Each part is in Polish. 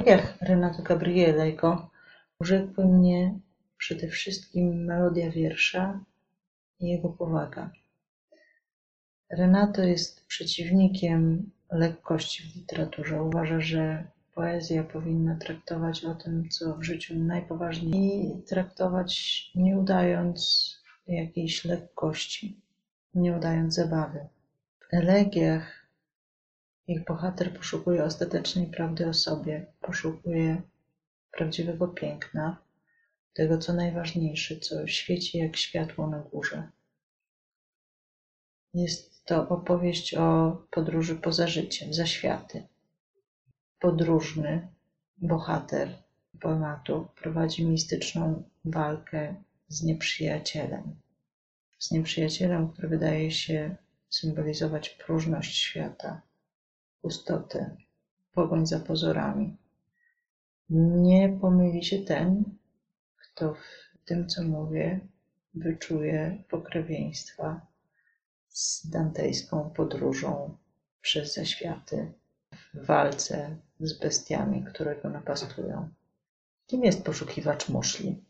W legiach Renato Gabrielego urzekły mnie przede wszystkim melodia wiersza i jego powaga. Renato jest przeciwnikiem lekkości w literaturze. Uważa, że poezja powinna traktować o tym, co w życiu najpoważniej i traktować nie udając jakiejś lekkości, nie udając zabawy. W elegiach ich bohater poszukuje ostatecznej prawdy o sobie, poszukuje prawdziwego piękna, tego co najważniejsze, co świeci jak światło na górze. Jest to opowieść o podróży poza życiem, za światy. Podróżny, bohater poematu prowadzi mistyczną walkę z nieprzyjacielem. Z nieprzyjacielem, który wydaje się symbolizować próżność świata, pustotę, pogoń za pozorami. Nie pomyli się ten, kto w tym, co mówię, wyczuje pokrewieństwa z dantejską podróżą przez zaświaty w walce z bestiami, które go napastują. Kim jest poszukiwacz muszli?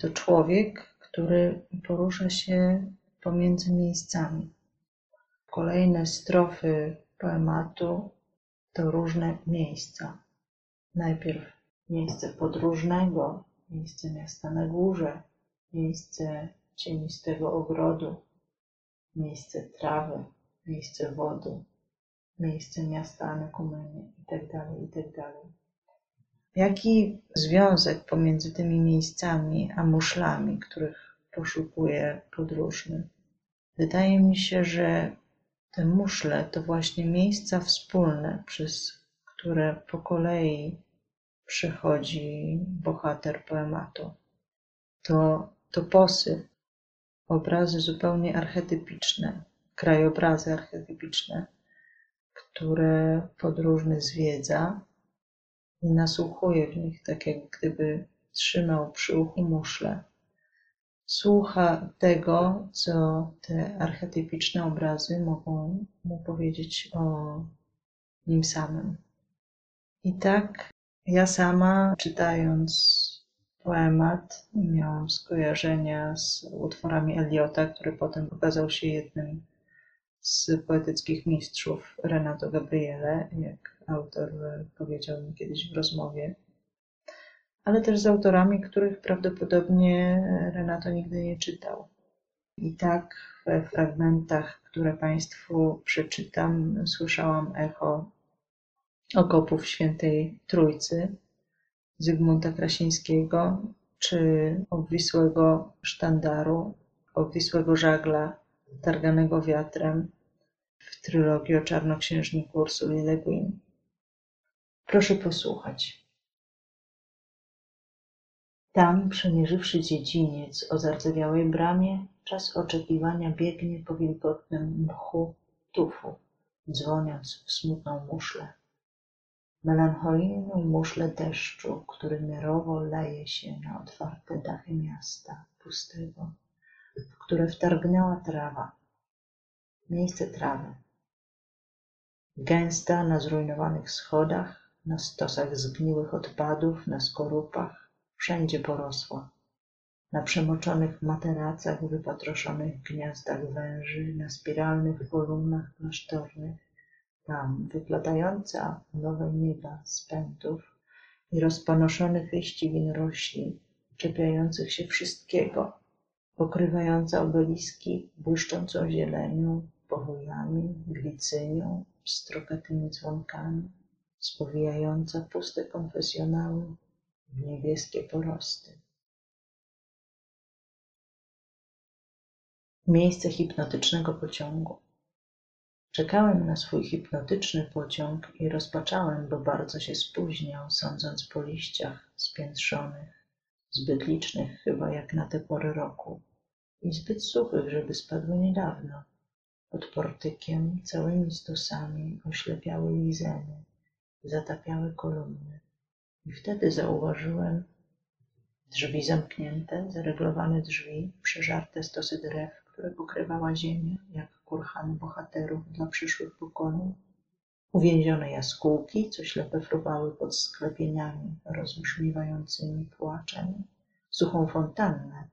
To człowiek, który porusza się pomiędzy miejscami. Kolejne strofy poematu to różne miejsca. Najpierw miejsce podróżnego, miejsce miasta na górze, miejsce cienistego ogrodu, miejsce trawy, miejsce wody, miejsce miasta Anekumeny itd., itd. Jaki związek pomiędzy tymi miejscami a muszlami, których poszukuje podróżny? Wydaje mi się, że te muszle to właśnie miejsca wspólne, przez które po kolei przechodzi bohater poematu. To toposy, obrazy zupełnie archetypiczne, krajobrazy archetypiczne, które podróżny zwiedza i nasłuchuje w nich, tak jak gdyby trzymał przy uchu muszle. Słucha tego, co te archetypiczne obrazy mogą mu powiedzieć o nim samym. I tak ja sama, czytając poemat, miałam skojarzenia z utworami Eliota, który potem okazał się jednym z poetyckich mistrzów Renato Gabriele, jak autor powiedział mi kiedyś w rozmowie, ale też z autorami, których prawdopodobnie Renato nigdy nie czytał. I tak we fragmentach, które Państwu przeczytam, słyszałam echo okopów świętej Trójcy Zygmunta Krasińskiego, czy obwisłego sztandaru, obwisłego żagla targanego wiatrem w trylogii o czarnoksiężniku Ursuli Le Guin. Proszę posłuchać. Tam, przemierzywszy dziedziniec o zardzewiałej bramie, czas oczekiwania biegnie po wilgotnym mchu tufu, dzwoniąc w smutną muszlę. Melancholijną muszlę deszczu, który miarowo leje się na otwarte dachy miasta pustego, w które wtargnęła trawa. Miejsce trawy. Gęsta na zrujnowanych schodach, na stosach zgniłych odpadów, na skorupach, wszędzie porosła. Na przemoczonych materacach, wypatroszonych gniazdach węży, na spiralnych kolumnach klasztornych, tam wyplatająca nowe nieba z pętów i rozpanoszonych liściwin roślin, czepiających się wszystkiego, pokrywająca obeliski błyszczącą zielenią, powojami, glicynią, pstrokatymi dzwonkami, spowijająca puste konfesjonały niebieskie porosty. Miejsce hipnotycznego pociągu. Czekałem na swój hipnotyczny pociąg i rozpaczałem, bo bardzo się spóźniał, sądząc po liściach spiętrzonych, zbyt licznych chyba jak na te pory roku i zbyt suchych, żeby spadły niedawno. Pod portykiem całymi stosami oślepiały lizeny, zatapiały kolumny. I wtedy zauważyłem drzwi zamknięte, zareglowane drzwi, przeżarte stosy drew, które pokrywała ziemię, jak kurhany bohaterów dla przyszłych pokoleń, uwięzione jaskółki, co ślepe fruwały pod sklepieniami rozbrzmiewającymi płaczem, suchą fontannę,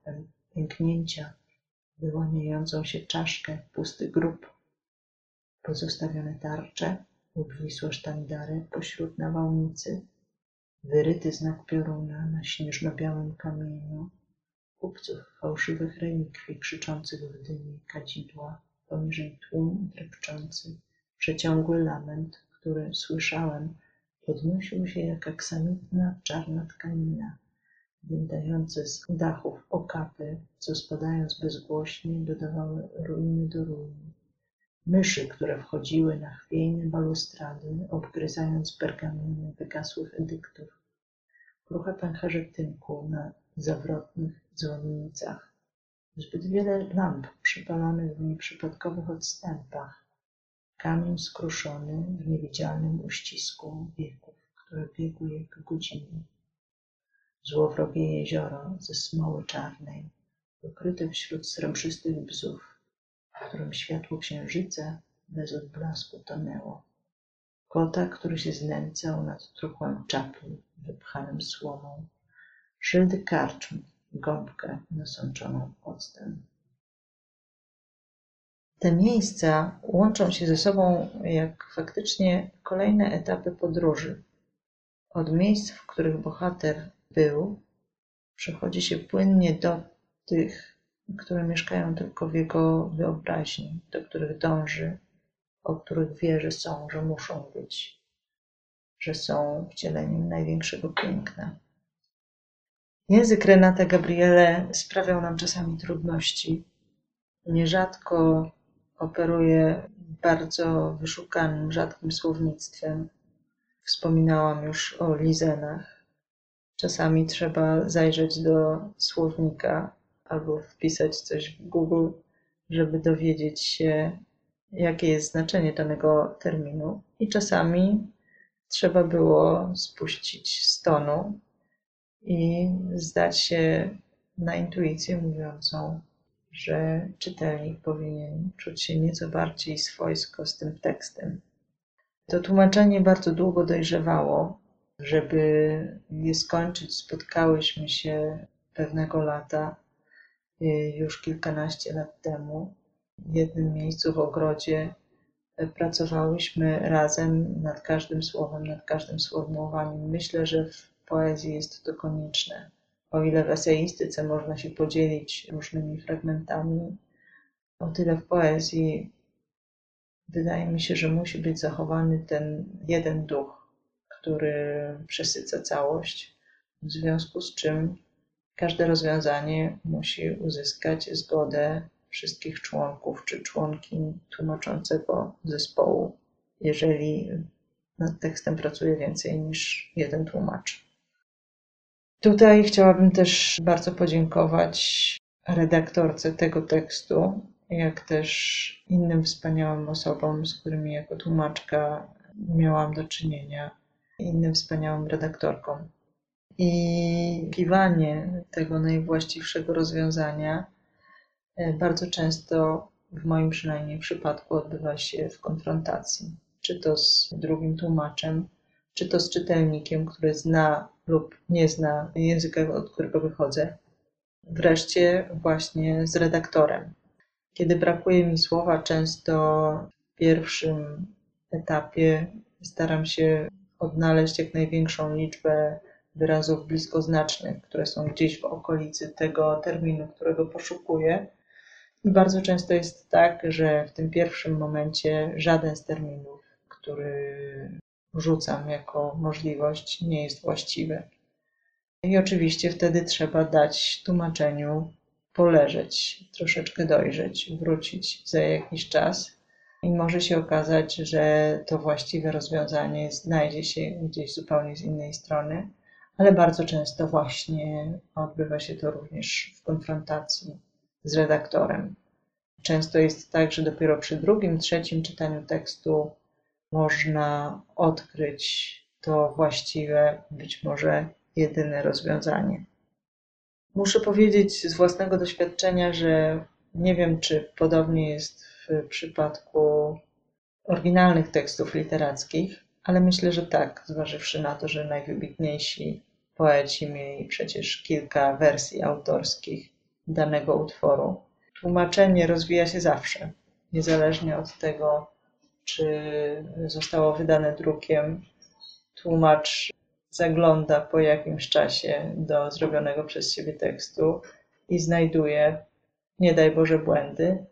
pęknięcia, wyłaniającą się czaszkę, pusty grób, pozostawione tarcze, obwisłe sztandary pośród nawałnicy, wyryty znak pioruna na śnieżno-białym kamieniu, kupców fałszywych relikwii krzyczących w dymie kadzidła, poniżej tłum drepczący, przeciągły lament, który słyszałem, podnosił się jak aksamitna czarna tkanina, wydające z dachów okapy, co spadając bezgłośnie dodawały ruiny do ruin. Myszy, które wchodziły na chwiejne balustrady, obgryzając pergaminy wygasłych edyktów. Kruche pęcherze tynku na zawrotnych dzwonnicach. Zbyt wiele lamp przypalonych w nieprzypadkowych odstępach. Kamień skruszony w niewidzialnym uścisku wieków, które biegły jak godziny złowrogie jezioro ze smoły czarnej, ukryte wśród srebrzystych bzów, w którym światło księżyca bez odblasku tonęło. Kota, który się znęcał nad truchłem czapli wypchanym słomą. Szyldy karczm, gąbkę nasączoną octem. Te miejsca łączą się ze sobą jak faktycznie kolejne etapy podróży. Od miejsc, w których bohater był, przechodzi się płynnie do tych, które mieszkają tylko w jego wyobraźni, do których dąży, o których wie, że są, że muszą być, że są wcieleniem największego piękna. Język Renata Gabriele sprawiał nam czasami trudności. Nierzadko operuje bardzo wyszukanym, rzadkim słownictwem. Wspominałam już o lizenach, Czasami trzeba zajrzeć do słownika albo wpisać coś w Google, żeby dowiedzieć się, jakie jest znaczenie danego terminu. I czasami trzeba było spuścić z tonu i zdać się na intuicję mówiącą, że czytelnik powinien czuć się nieco bardziej swojsko z tym tekstem. To tłumaczenie bardzo długo dojrzewało, żeby je skończyć, spotkałyśmy się pewnego lata, już kilkanaście lat temu, w jednym miejscu w ogrodzie. Y, pracowałyśmy razem nad każdym słowem, nad każdym sformułowaniem. Myślę, że w poezji jest to konieczne. O ile w eseistyce można się podzielić różnymi fragmentami, o tyle w poezji wydaje mi się, że musi być zachowany ten jeden duch który przesyca całość, w związku z czym każde rozwiązanie musi uzyskać zgodę wszystkich członków czy członki tłumaczącego zespołu, jeżeli nad tekstem pracuje więcej niż jeden tłumacz. Tutaj chciałabym też bardzo podziękować redaktorce tego tekstu, jak też innym wspaniałym osobom, z którymi jako tłumaczka miałam do czynienia innym wspaniałym redaktorkom. I kiwanie tego najwłaściwszego rozwiązania e, bardzo często, w moim przynajmniej przypadku, odbywa się w konfrontacji. Czy to z drugim tłumaczem, czy to z czytelnikiem, który zna lub nie zna języka, od którego wychodzę. Wreszcie właśnie z redaktorem. Kiedy brakuje mi słowa, często w pierwszym etapie staram się odnaleźć jak największą liczbę wyrazów bliskoznacznych, które są gdzieś w okolicy tego terminu, którego poszukuję. I bardzo często jest tak, że w tym pierwszym momencie żaden z terminów, który rzucam jako możliwość, nie jest właściwy. I oczywiście wtedy trzeba dać tłumaczeniu poleżeć, troszeczkę dojrzeć, wrócić za jakiś czas i może się okazać, że to właściwe rozwiązanie znajdzie się gdzieś zupełnie z innej strony, ale bardzo często właśnie odbywa się to również w konfrontacji z redaktorem. Często jest tak, że dopiero przy drugim, trzecim czytaniu tekstu można odkryć to właściwe, być może jedyne rozwiązanie. Muszę powiedzieć z własnego doświadczenia, że nie wiem, czy podobnie jest w przypadku oryginalnych tekstów literackich, ale myślę, że tak, zważywszy na to, że najwybitniejsi poeci mieli przecież kilka wersji autorskich danego utworu. Tłumaczenie rozwija się zawsze, niezależnie od tego, czy zostało wydane drukiem. Tłumacz zagląda po jakimś czasie do zrobionego przez siebie tekstu i znajduje, nie daj Boże, błędy,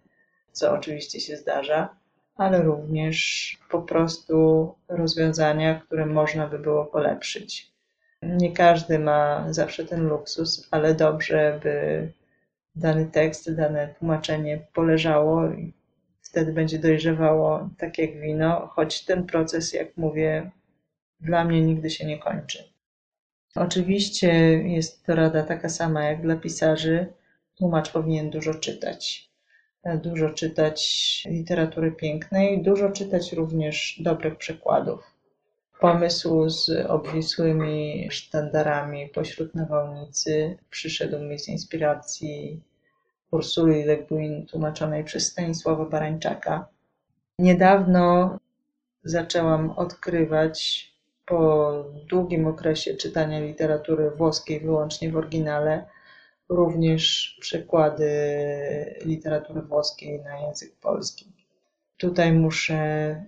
co oczywiście się zdarza, ale również po prostu rozwiązania, które można by było polepszyć. Nie każdy ma zawsze ten luksus, ale dobrze, by dany tekst, dane tłumaczenie poleżało i wtedy będzie dojrzewało tak jak wino, choć ten proces, jak mówię, dla mnie nigdy się nie kończy. Oczywiście jest to rada taka sama jak dla pisarzy. Tłumacz powinien dużo czytać. Dużo czytać literatury pięknej, dużo czytać również dobrych przekładów. Pomysł z obwisłymi sztandarami pośród nawałnicy przyszedł mi z inspiracji Ursuli Le Guin tłumaczonej przez Stanisława Barańczaka. Niedawno zaczęłam odkrywać po długim okresie czytania literatury włoskiej wyłącznie w oryginale również przekłady literatury włoskiej na język polski. Tutaj muszę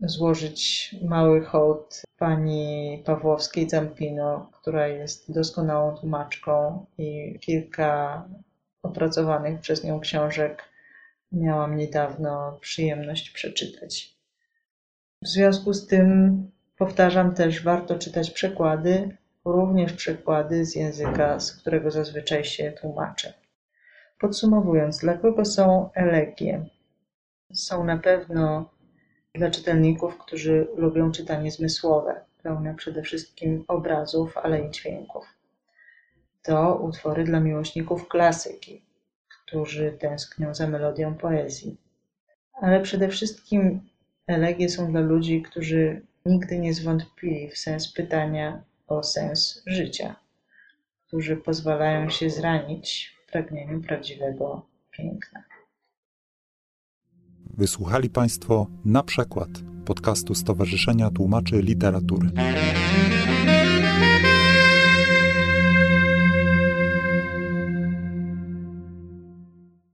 złożyć mały hołd pani Pawłowskiej Zampino, która jest doskonałą tłumaczką i kilka opracowanych przez nią książek miałam niedawno przyjemność przeczytać. W związku z tym powtarzam też, warto czytać przekłady, również przekłady z języka, z którego zazwyczaj się tłumaczę. Podsumowując, dla kogo są elegie? Są na pewno dla czytelników, którzy lubią czytanie zmysłowe, pełne przede wszystkim obrazów, ale i dźwięków. To utwory dla miłośników klasyki, którzy tęsknią za melodią poezji. Ale przede wszystkim elegie są dla ludzi, którzy nigdy nie zwątpili w sens pytania o sens życia, którzy pozwalają się zranić w pragnieniu prawdziwego piękna. Wysłuchali Państwo na przykład podcastu Stowarzyszenia Tłumaczy Literatury.